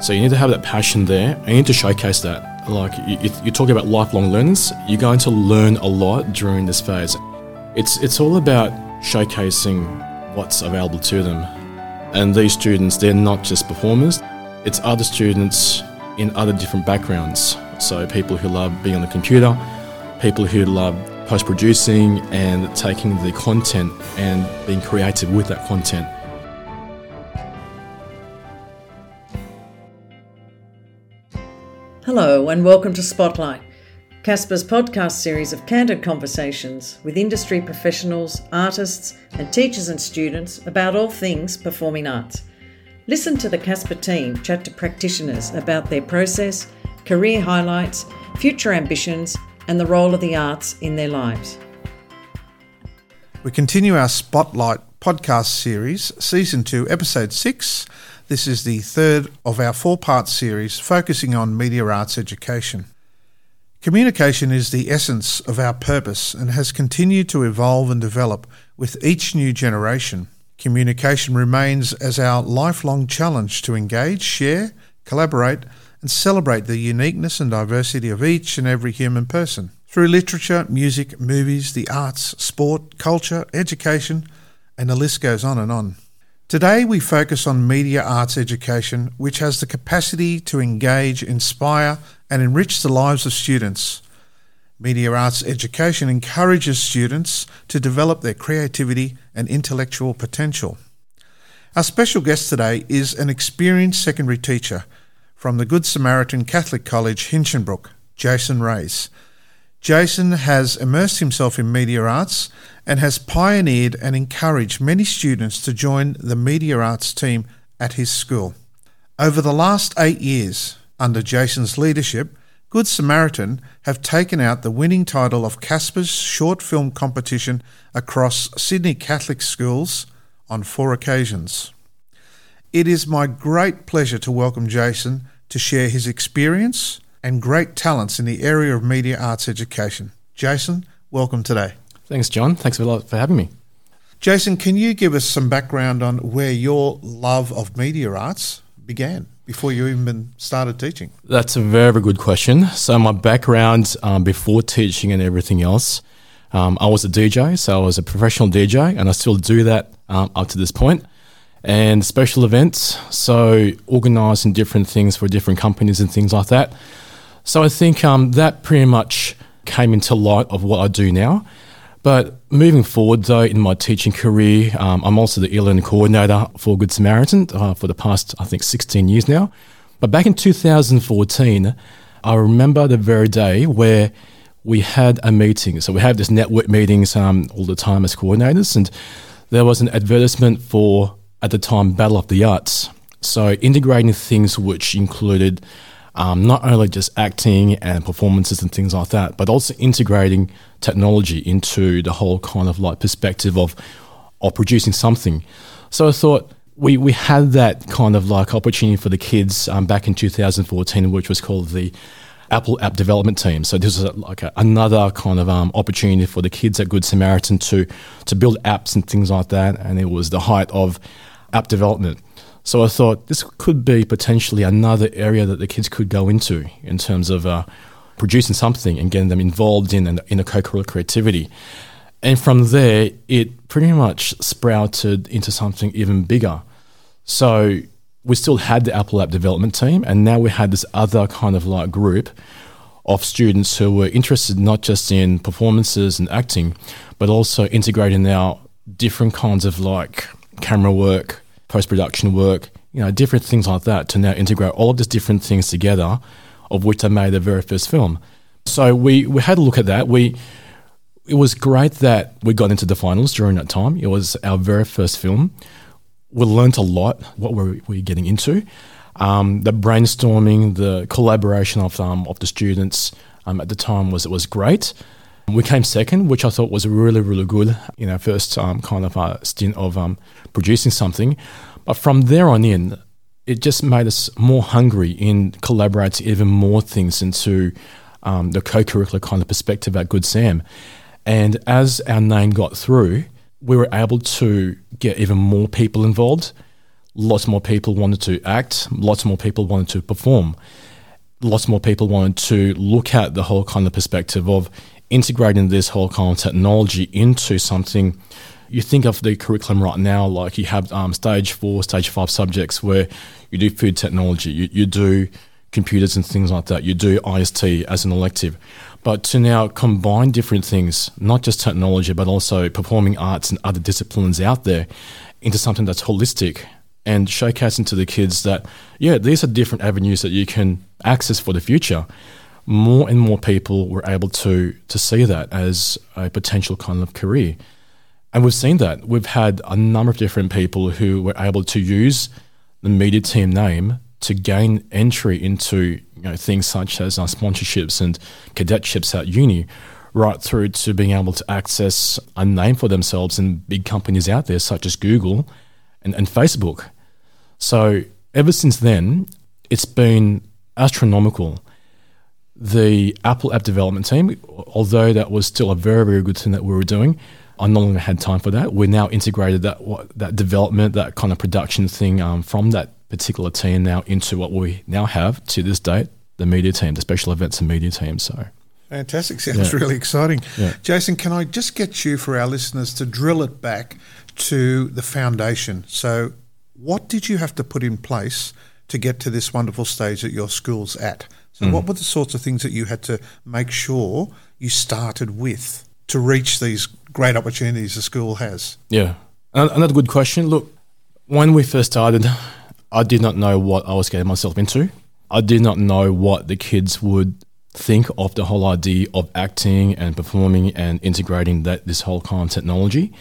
So you need to have that passion there. And you need to showcase that. Like you, you- you're talking about lifelong learners, you're going to learn a lot during this phase. It's it's all about showcasing what's available to them. And these students, they're not just performers. It's other students in other different backgrounds. So people who love being on the computer, people who love post producing and taking the content and being creative with that content. Hello, and welcome to Spotlight, CaSPA's podcast series of candid conversations with industry professionals, artists, and teachers and students about all things performing arts. Listen to the CaSPA team chat to practitioners about their process, career highlights, future ambitions, and the role of the arts in their lives. We continue our Spotlight podcast series, Season 2, Episode 6. This is the third of our four part series focusing on media arts education. Communication is the essence of our purpose and has continued to evolve and develop with each new generation. Communication remains as our lifelong challenge to engage, share, collaborate, and celebrate the uniqueness and diversity of each and every human person. Through literature, music, movies, the arts, sport, culture, education, and the list goes on and on. Today, we focus on media arts education, which has the capacity to engage, inspire, and enrich the lives of students. Media arts education encourages students to develop their creativity and intellectual potential. Our special guest today is an experienced secondary teacher from the Good Samaritan Catholic College, Hinchinbrook, Jason Reyes. Jason has immersed himself in media arts and has pioneered and encouraged many students to join the media arts team at his school. Over the last eight years, under Jason's leadership, Good Samaritan have taken out the winning title of CaSPA's short film competition across Sydney Catholic schools on four occasions. It is my great pleasure to welcome Jason to share his experience and great talents in the area of media arts education. Jason, welcome today. Thanks, John. Thanks a lot for having me. Jason, can you give us some background on where your love of media arts began before you even started teaching? That's a very, very good question. So, my background um, before teaching and everything else, um, I was a DJ, so I was a professional DJ, and I still do that um, up to this point. And special events, so organising different things for different companies and things like that. So, I think um, that pretty much came into light of what I do now. But moving forward, though, in my teaching career, um, I'm also the e-learning coordinator for Good Samaritan uh, for the past, I think, 16 years now. But back in 2014, I remember the very day where we had a meeting. So we have this network meetings um, all the time as coordinators, and there was an advertisement for, at the time, Battle of the Arts. So integrating things which included um, not only just acting and performances and things like that, but also integrating technology into the whole kind of like perspective of of producing something. So I thought we we had that kind of like opportunity for the kids um, back in 2014, which was called the Apple App Development Team. So this was like a, another kind of um, opportunity for the kids at Good Samaritan to to build apps and things like that, and it was the height of app development. So I thought this could be potentially another area that the kids could go into in terms of uh, producing something and getting them involved in in, in a co-curricular creativity. And from there, it pretty much sprouted into something even bigger. So we still had the Apple App development team, and now we had this other kind of like group of students who were interested not just in performances and acting, but also integrating now different kinds of like camera work, post production work, you know, different things like that to now integrate all of these different things together, of which I made the very first film. So we, we had a look at that. We it was great that we got into the finals during that time. It was our very first film. We learned a lot what were we were getting into. Um, the brainstorming, the collaboration of um, of the students um, at the time was it was great. We came second, which I thought was really really good in our first um, kind of stint of um, producing something. But from there on in, it just made us more hungry in collaborating even more things into um, the co-curricular kind of perspective at Good Sam. And as our name got through, we were able to get even more people involved, lots more people wanted to act, lots more people wanted to perform, lots more people wanted to look at the whole kind of perspective of integrating this whole kind of technology into something. You think of the curriculum right now, like you have um, stage four, stage five subjects where you do food technology, you, you do computers and things like that, you do IST as an elective. But to now combine different things, not just technology, but also performing arts and other disciplines out there into something that's holistic and showcasing to the kids that, yeah, these are different avenues that you can access for the future. More and more people were able to to see that as a potential kind of career. And we've seen that. We've had a number of different people who were able to use the media team name to gain entry into you know, things such as sponsorships and cadetships at uni, right through to being able to access a name for themselves in big companies out there such as Google and, and Facebook. So ever since then, it's been astronomical. The Apple app development team, although that was still a very, very good thing that we were doing, I no longer had time for that. We now integrated that that development, that kind of production thing um, from that particular team now into what we now have to this date, the media team, the special events and media team. So. Fantastic. Sounds yeah. really exciting. Yeah. Jason, can I just get you for our listeners to drill it back to the foundation? So, what did you have to put in place to get to this wonderful stage that your school's at? So, mm. what were the sorts of things that you had to make sure you started with to reach these great opportunities the school has? Yeah, another good question. Look, when we first started, I did not know what I was getting myself into. I did not know what the kids would think of the whole idea of acting and performing and integrating that this whole kind of technology.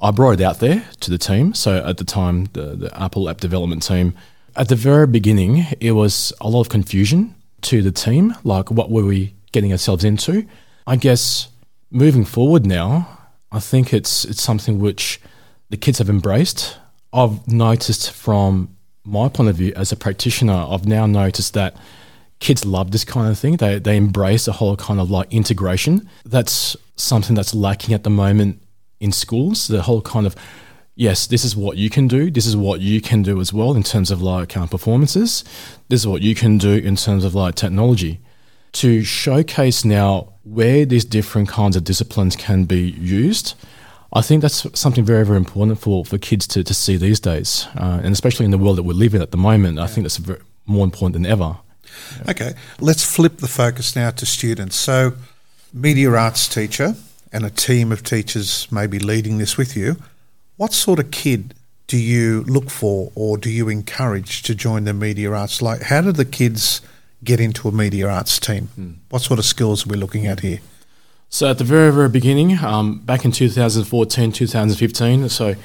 I brought it out there to the team. So at the time, the, the Apple app development team, at the very beginning, it was a lot of confusion to the team. Like, what were we getting ourselves into? I guess moving forward now, I think it's it's something which the kids have embraced. I've noticed from my point of view as a practitioner, I've now noticed that kids love this kind of thing. They they embrace the whole kind of like integration. That's something that's lacking at the moment in schools. The whole kind of yes, this is what you can do. This is what you can do as well in terms of like um, performances. This is what you can do in terms of like technology. To showcase now where these different kinds of disciplines can be used, I think that's something very, very important for, for kids to, to see these days. Uh, and especially in the world that we live in at the moment, I think that's very, more important than ever. Yeah. Okay, let's flip the focus now to students. So, media arts teacher and a team of teachers may be leading this with you. What sort of kid do you look for or do you encourage to join the media arts? Like, how do the kids get into a media arts team? Mm. What sort of skills are we looking at here? So at the very, very beginning, um, back in 2014, 2015, so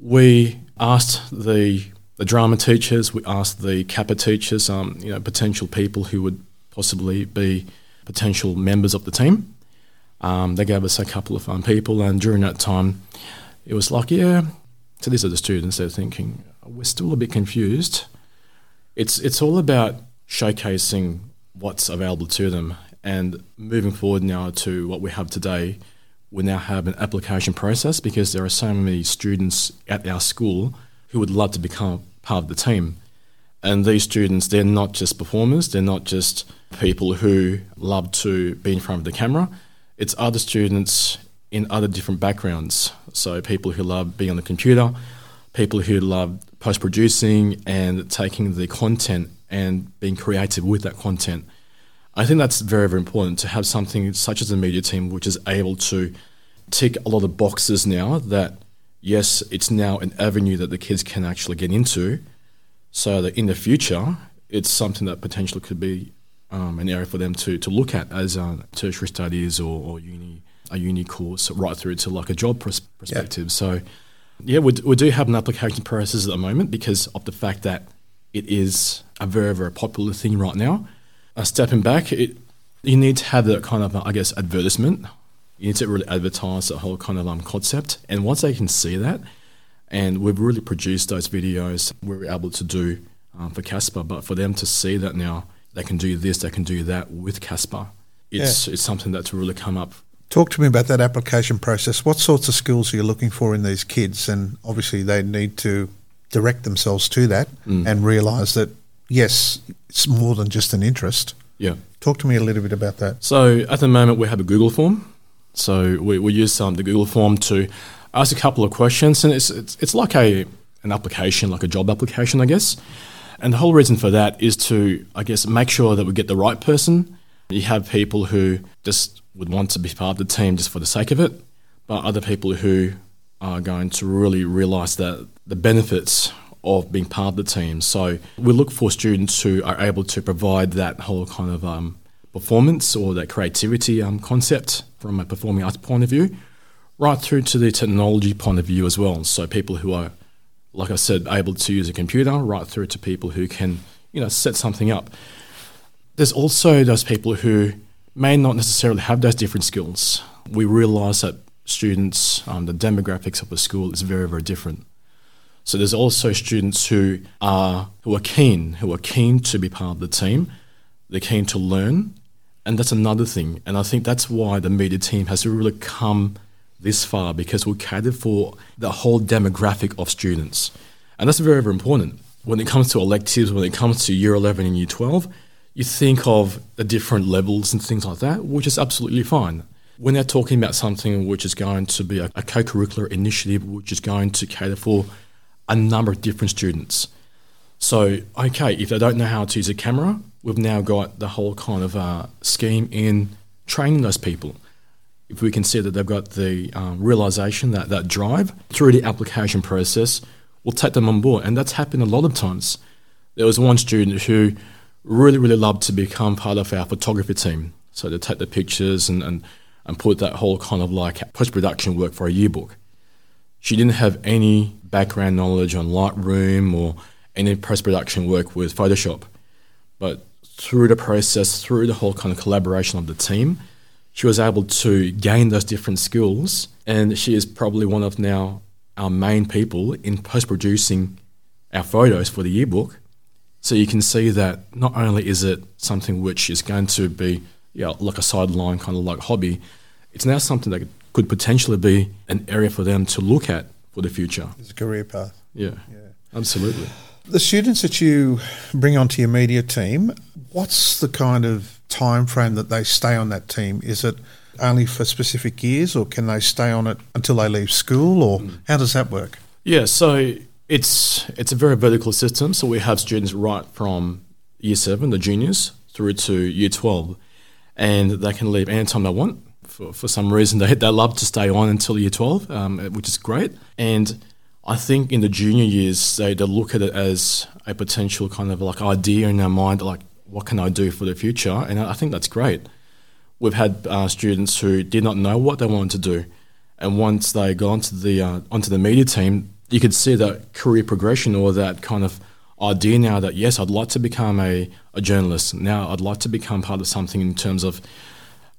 we asked the the drama teachers, we asked the CAPA teachers, um, you know, potential people who would possibly be potential members of the team. Um, they gave us a couple of um, people, and during that time, it was like, yeah. So these are the students. They're thinking we're still a bit confused. It's it's all about showcasing what's available to them. And moving forward now to what we have today, we now have an application process because there are so many students at our school who would love to become part of the team. And these students, they're not just performers, they're not just people who love to be in front of the camera. It's other students in other different backgrounds. So people who love being on the computer, people who love post producing and taking the content and being creative with that content. I think that's very, very important to have something such as a media team which is able to tick a lot of boxes now that, yes, it's now an avenue that the kids can actually get into so that in the future, it's something that potentially could be um, an area for them to, to look at as uh, tertiary studies or, or uni a uni course right through to like a job pers- perspective. Yeah. So, yeah, we, we do have an application process at the moment because of the fact that it is a very, very popular thing right now. Uh, stepping back, it, you need to have that kind of, I guess, advertisement. You need to really advertise the whole kind of um, concept. And once they can see that, and we've really produced those videos we're able to do um, for CaSPA, but for them to see that now, they can do this, they can do that with CaSPA. It's, yeah. it's something that's really come up Talk to me about that application process. What sorts of skills are you looking for in these kids? And obviously, they need to direct themselves to that and realise that yes, it's more than just an interest. Yeah. Talk to me a little bit about that. So at the moment, we have a Google form. So we, we use um, the Google form to ask a couple of questions, and it's, it's, it's like a an application, like a job application, I guess. And the whole reason for that is to, I guess, make sure that we get the right person. You have people who just would want to be part of the team just for the sake of it, but other people who are going to really realise that the benefits of being part of the team. So we look for students who are able to provide that whole kind of um, performance or that creativity um, concept from a performing arts point of view, right through to the technology point of view as well. So people who are, like I said, able to use a computer, right through to people who can, you know, set something up. There's also those people who may not necessarily have those different skills. We realise that students, um, the demographics of the school is very, very different. So there's also students who are who are keen, who are keen to be part of the team. They're keen to learn, and that's another thing. And I think that's why the media team has really come this far because we cater for the whole demographic of students, and that's very, very important. When it comes to electives, when it comes to year 11 and year 12, you think of the different levels and things like that, which is absolutely fine. When they're talking about something which is going to be a, a co curricular initiative, which is going to cater for a number of different students. So, okay, if they don't know how to use a camera, we've now got the whole kind of uh, scheme in training those people. If we can see that they've got the um, realization, that, that drive through the application process, we'll take them on board. And that's happened a lot of times. There was one student who really, really loved to become part of our photography team. So to take the pictures and, and, and put that whole kind of like post production work for a yearbook. She didn't have any background knowledge on Lightroom or any post production work with Photoshop. But through the process, through the whole kind of collaboration of the team, she was able to gain those different skills. And she is probably one of now our main people in post producing our photos for the yearbook. So you can see that not only is it something which is going to be yeah, like a sideline kind of like hobby, it's now something that could potentially be an area for them to look at for the future. It's a career path. Yeah, yeah. absolutely. The students that you bring onto your media team, what's the kind of time frame that they stay on that team? Is it only for specific years, or can they stay on it until they leave school, or mm. how does that work? Yeah, so it's it's a very vertical system. So we have students right from year seven, the juniors, through to year twelve, and they can leave anytime they want. For, for some reason, they they love to stay on until year twelve, um, which is great. And I think in the junior years, they, they look at it as a potential kind of like idea in their mind, like what can I do for the future? And I think that's great. We've had uh, students who did not know what they wanted to do, and once they got onto the uh, onto the media team, you could see that career progression or that kind of idea now that yes, I'd like to become a, a journalist. Now I'd like to become part of something in terms of,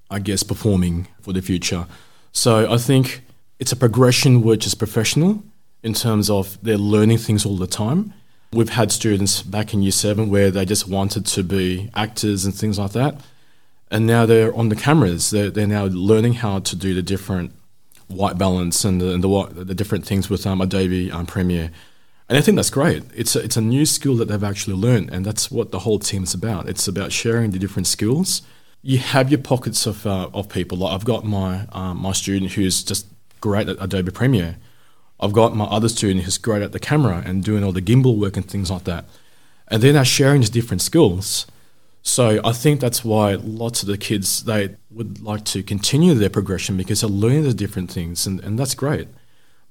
I guess, performing for the future. So I think it's a progression which is professional in terms of they're learning things all the time. We've had students back in year seven where they just wanted to be actors and things like that. And now they're on the cameras. They're, they're now learning how to do the different white balance and the, and the, the different things with um, Adobe um, Premiere. And I think that's great. It's a, it's a new skill that they've actually learned, and that's what the whole team is about. It's about sharing the different skills. You have your pockets of, uh, of people. Like I've got my um, my student who's just great at Adobe Premiere. I've got my other student who's great at the camera and doing all the gimbal work and things like that. And they're now sharing these different skills. So I think that's why lots of the kids they would like to continue their progression because they're learning the different things, and, and that's great.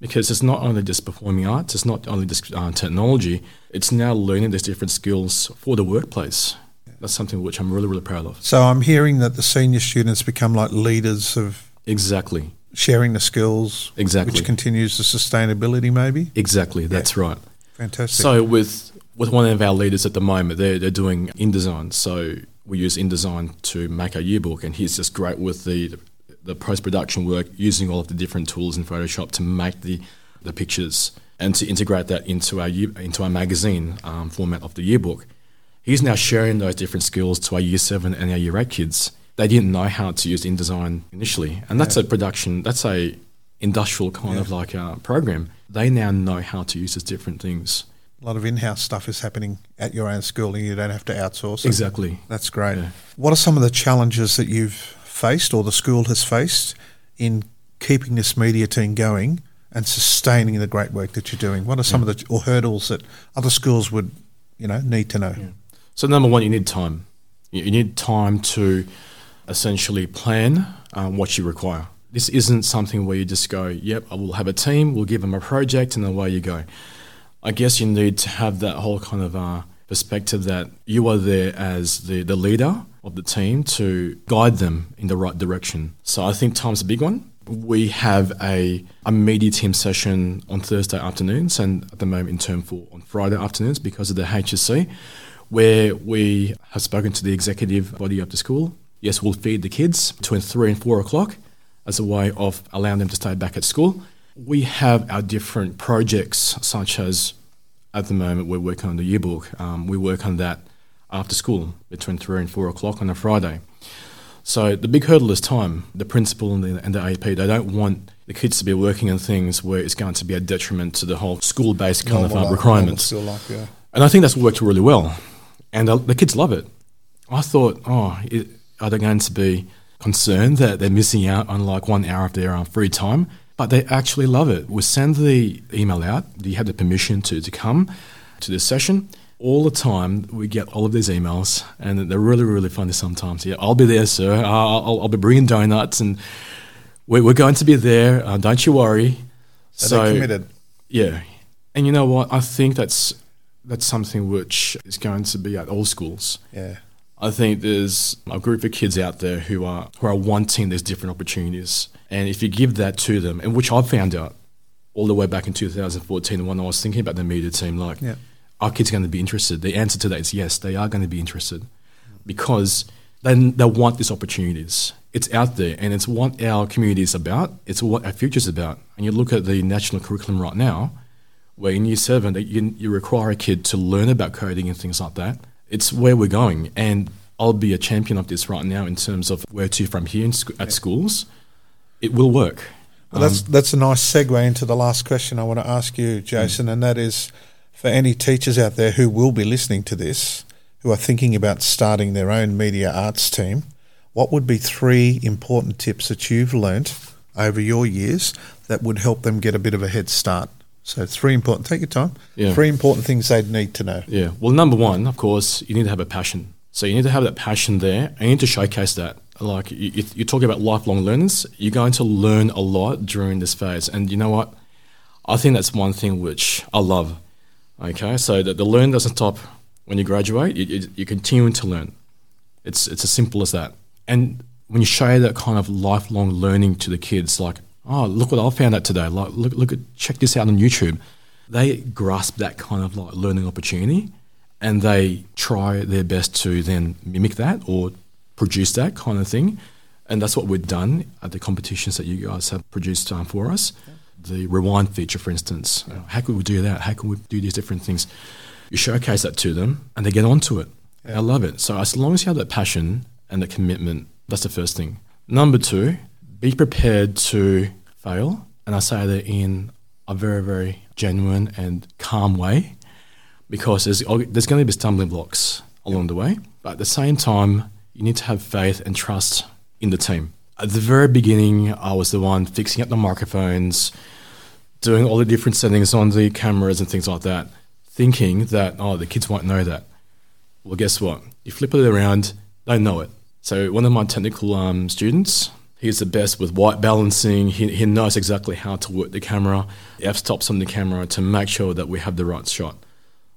Because it's not only just performing arts, it's not only just uh, technology, it's now learning these different skills for the workplace. That's something which I'm really, really proud of. So I'm hearing that the senior students become like leaders of Exactly. sharing the skills, Exactly. which continues the sustainability, maybe. Exactly. That's right. Fantastic. So with with one of our leaders at the moment, they're they're doing InDesign. So we use InDesign to make our yearbook, and he's just great with the the post production work, using all of the different tools in Photoshop to make the the pictures and to integrate that into our year, into our magazine um, format of the yearbook. He's now sharing those different skills to our year seven and our year eight kids. They didn't know how to use InDesign initially, and that's a production. That's a industrial kind of like uh, program. They now know how to use these different things. A lot of in-house stuff is happening at your own school, and you don't have to outsource. It. Exactly. That's great. Yeah. What are some of the challenges that you've faced, or the school has faced, in keeping this media team going and sustaining the great work that you're doing? What are some of the or hurdles that other schools would, you know, need to know? So number one, you need time. You you need time to essentially plan um, what you require. This isn't something where you just go, "Yep, I will have a team. We'll give them a project, and away you go." I guess you need to have that whole kind of uh, perspective that you are there as the, the leader of the team to guide them in the right direction. So I think time's a big one. We have a, a media team session on Thursday afternoons and at the moment in term four on Friday afternoons because of the HSC, where we have spoken to the executive body of the school. Yes, we'll feed the kids between three and four o'clock as a way of allowing them to stay back at school. We have our different projects, such as at the moment we're working on the yearbook. Um, we work on that after school between three and four o'clock on a Friday. So the big hurdle is time. The principal and the, and the AP they don't want the kids to be working on things where it's going to be a detriment to the whole school-based kind of Normal uh, life, requirements. life, yeah. And I think that's worked really well. And the, the kids love it. I thought, oh, it, are they going to be concerned that they're missing out on like one hour of their um, free time? But they actually love it. We send the email out. Do You have the permission to, to come to this session. All the time, we get all of these emails, and they're really, really funny sometimes. Yeah, I'll be there, sir. I'll, I'll, I'll be bringing donuts, and we're, we're going to be there. Uh, don't you worry. So they're committed. Yeah, and you know what? I think that's that's something which is going to be at all schools. Yeah. I think there's a group of kids out there who are who are wanting these different opportunities, and if you give that to them, and which I found out all the way back in 2014 when I was thinking about the media team, like, Yeah. are kids going to be interested? The answer to that is yes, they are going to be interested because they, they want these opportunities. It's out there, and it's what our community is about. It's what our future is about. And you look at the national curriculum right now, where in year seven, you, you require a kid to learn about coding and things like that. It's where we're going, and I'll be a champion of this right now in terms of where to from here in sc- at schools. It will work. Well, that's um, that's a nice segue into the last question I want to ask you, Jason, mm. and that is for any teachers out there who will be listening to this, who are thinking about starting their own media arts team. What would be three important tips that you've learnt over your years that would help them get a bit of a head start? So, three important. Take your time. Yeah. Three important things they'd need to know. Yeah. Well, number one, of course, you need to have a passion. So you need to have that passion there, and you need to showcase that. Like you, you- you're talking about lifelong learners, you're going to learn a lot during this phase. And you know what? I think that's one thing which I love. Okay, so that the learn doesn't stop when you graduate. You, you, you continue to learn. It's it's as simple as that. And when you show that kind of lifelong learning to the kids, like, oh, look what I found out today. Like, look, look at check this out on YouTube. They grasp that kind of like learning opportunity, and they try their best to then mimic that or produce that kind of thing. And that's what we've done at the competitions that you guys have produced um, for us. The rewind feature, for instance. Uh, how could we do that? How can we do these different things? You showcase that to them and they get onto it. I love it. So as long as you have that passion and the commitment, that's the first thing. Number two, be prepared to fail. And I say that in a very, very genuine and calm way because there's, there's going to be stumbling blocks along the way. But at the same time, you need to have faith and trust in the team. At the very beginning, I was the one fixing up the microphones, doing all the different settings on the cameras and things like that, thinking that, oh, the kids won't know that. Well, guess what? You flip it around, they know it. So one of my technical um, students, he's the best with white balancing. He, he knows exactly how to work the camera, f-stops on the camera to make sure that we have the right shot.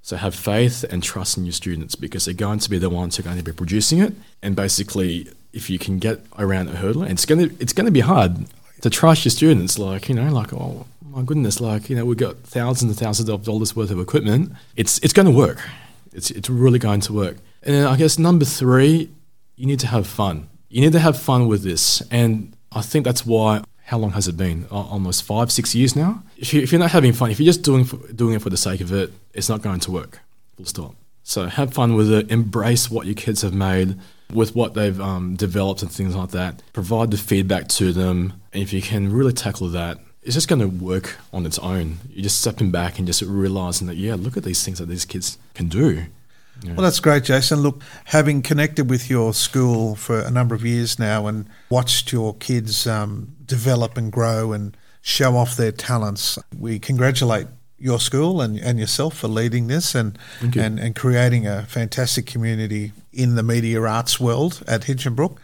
So have faith and trust in your students because they're going to be the ones who are going to be producing it. And basically, if you can get around a hurdle, and it's going to it's to be hard to trust your students. Like you know, like oh my goodness, like you know, we've got thousands and thousands of dollars worth of equipment. It's it's going to work. It's it's really going to work. And then I guess number three, you need to have fun. You need to have fun with this, and I think that's why. How long has it been? Al- Almost five, six years now. If, you, you're not having fun, if you're just doing for, doing it for the sake of it, it's not going to work. Full stop. So have fun with it. Embrace what your kids have made with what they've um, developed and things like that. Provide the feedback to them, and if you can really tackle that, it's just going to work on its own. You're just stepping back and just realizing that, yeah, look at these things that these kids can do. Yeah. Well, that's great, Jason. Look, having connected with your school for a number of years now and watched your kids um, develop and grow and show off their talents, we congratulate your school and, and yourself for leading this and, and, and creating a fantastic community in the media arts world at Hinchinbrook.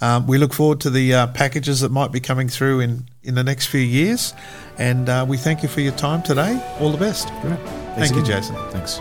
Um, we look forward to the uh, packages that might be coming through in, in the next few years. And uh, we thank you for your time today. All the best. Great. Thank you, Jason. Thanks.